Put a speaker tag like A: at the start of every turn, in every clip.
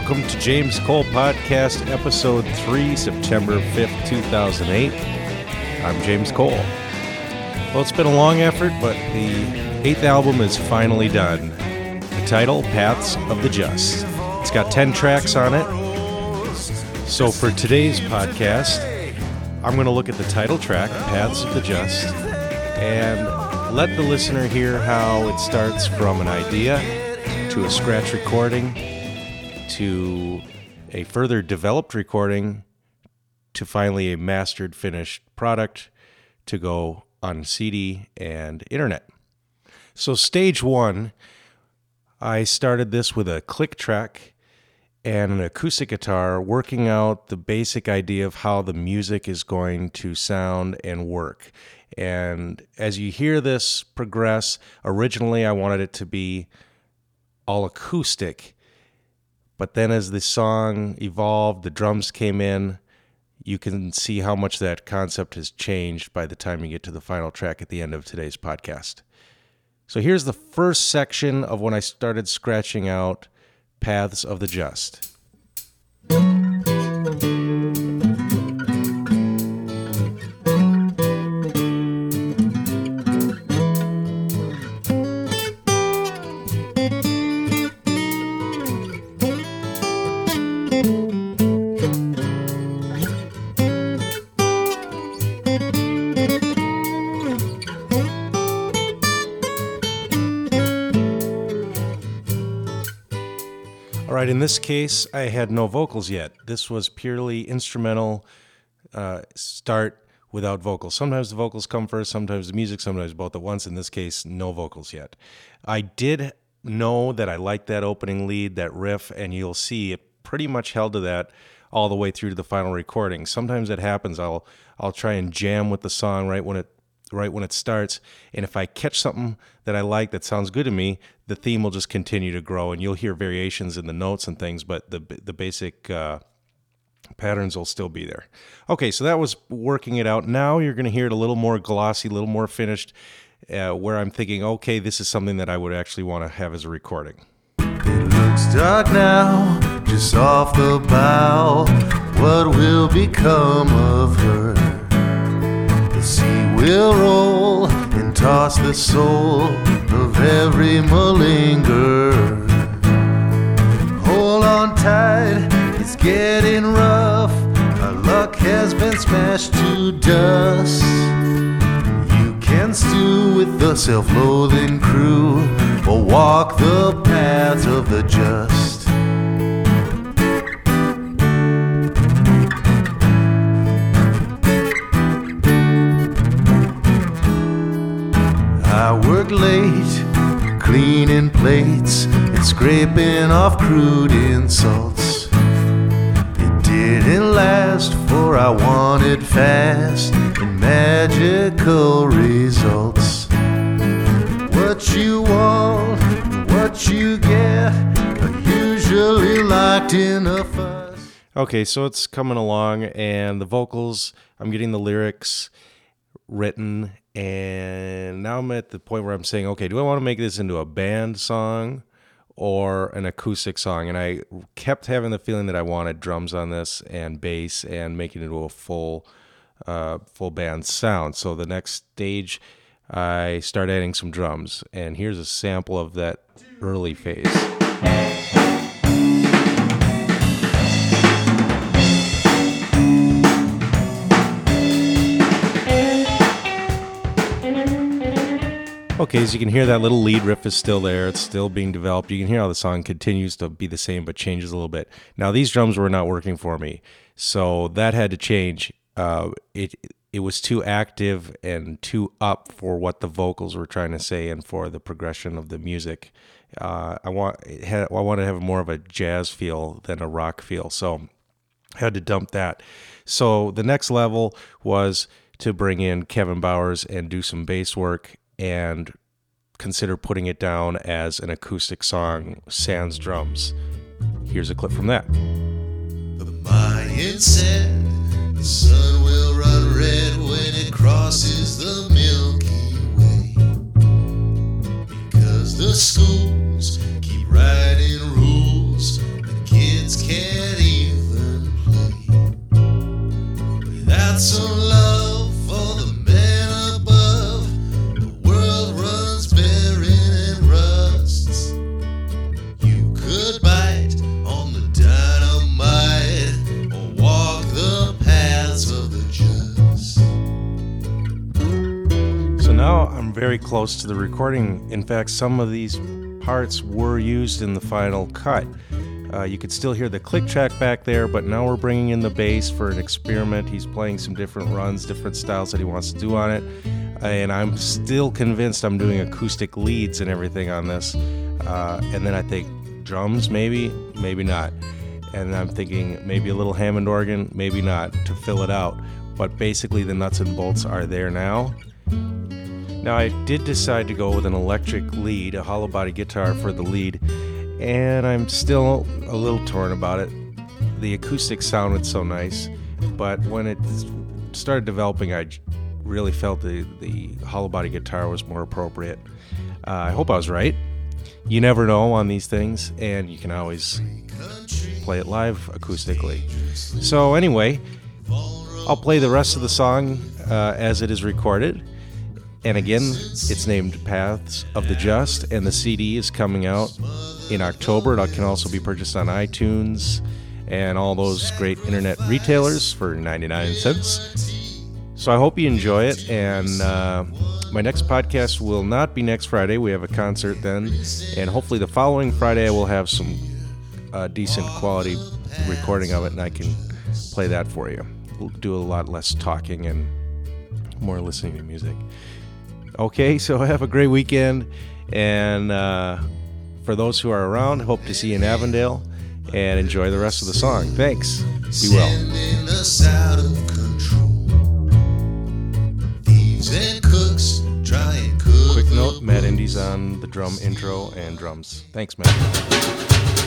A: welcome to James Cole Podcast, Episode 3, September 5th, 2008. I'm James Cole. Well, it's been a long effort, but the eighth album is finally done. The title, Paths of the Just. It's got 10 tracks on it. So for today's podcast, I'm going to look at the title track, Paths of the Just, and let the listener hear how it starts from an idea to a scratch recording to a further developed recording to finally a mastered finished product to go on CD and internet. So, stage one, I started this with a click track and an acoustic guitar, working out the basic idea of how the music is going to sound and work. And as you hear this progress, originally I wanted it to be all acoustic but then as the song evolved, the drums came in, you can see how much that concept has changed by the time you get to the final track at the end of today's podcast. So here's the first section of when I started scratching out Paths of the Just. Right, in this case, I had no vocals yet. This was purely instrumental uh, start without vocals. Sometimes the vocals come first, sometimes the music, sometimes both at once. In this case, no vocals yet. I did know that I liked that opening lead, that riff, and you'll see it pretty much held to that all the way through to the final recording. Sometimes it happens. I'll I'll try and jam with the song right when it right when it starts. And if I catch something that I like that sounds good to me, the theme will just continue to grow, and you'll hear variations in the notes and things, but the the basic uh, patterns will still be there. Okay, so that was working it out. Now you're going to hear it a little more glossy, a little more finished, uh, where I'm thinking, okay, this is something that I would actually want to have as a recording.
B: It looks dark now, just off the bow. What will become of her? Will roll and toss the soul of every malinger. Hold on tight, it's getting rough. Our luck has been smashed to dust. You can stew with the self loathing crew or walk the paths of the just. I work late, cleaning plates and scraping off crude insults. It didn't last, for I wanted fast and magical results. What you want, what you get, are usually locked in a fuss.
A: Okay, so it's coming along, and the vocals, I'm getting the lyrics written and now I'm at the point where I'm saying, okay, do I want to make this into a band song or an acoustic song? And I kept having the feeling that I wanted drums on this and bass and making it into a full, uh, full band sound. So the next stage, I start adding some drums, and here's a sample of that early phase. Okay, so you can hear that little lead riff is still there. It's still being developed. You can hear how the song continues to be the same but changes a little bit. Now these drums were not working for me, so that had to change. Uh, it it was too active and too up for what the vocals were trying to say and for the progression of the music. Uh, I want I wanted to have more of a jazz feel than a rock feel, so I had to dump that. So the next level was to bring in Kevin Bowers and do some bass work and consider putting it down as an acoustic song, sans drums. Here's a clip from that.
B: The Mayan said the sun will run red when it crosses the Milky Way. Because the schools very close to the recording. In fact, some of these parts were used in the final cut. Uh, you could still hear the click track back there, but now we're bringing in the bass for an experiment. He's playing some different runs, different styles that he wants to do on it. And I'm still convinced I'm doing acoustic leads and everything on this. Uh, and then I think drums, maybe, maybe not. And I'm thinking maybe a little Hammond organ, maybe not, to fill it out. But basically, the nuts and bolts are there now. Now, I did decide to go with an electric lead, a hollow body guitar for the lead, and I'm still a little torn about it. The acoustic sounded so nice, but when it started developing, I really felt the, the hollow body guitar was more appropriate. Uh, I hope I was right. You never know on these things, and you can always play it live acoustically. So, anyway, I'll play the rest of the song uh, as it is recorded. And again, it's named Paths of the Just, and the CD is coming out in October. It can also be purchased on iTunes and all those great internet retailers for 99 cents. So I hope you enjoy it. And uh, my next podcast will not be next Friday. We have a concert then. And hopefully the following Friday I will have some uh, decent quality recording of it and I can play that for you. We'll do a lot less talking and more listening to music. Okay, so have a great weekend. And uh, for those who are around, hope to see you in Avondale and enjoy the rest of the song. Thanks. Be well. Quick note Matt Indy's on the drum intro and drums. Thanks, Matt.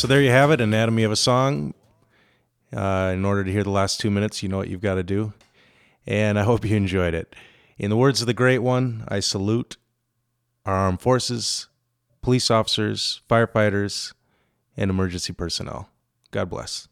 A: So there you have it Anatomy of a Song. Uh, in order to hear the last two minutes, you know what you've got to do. And I hope you enjoyed it. In the words of the great one, I salute our armed forces, police officers, firefighters, and emergency personnel. God bless.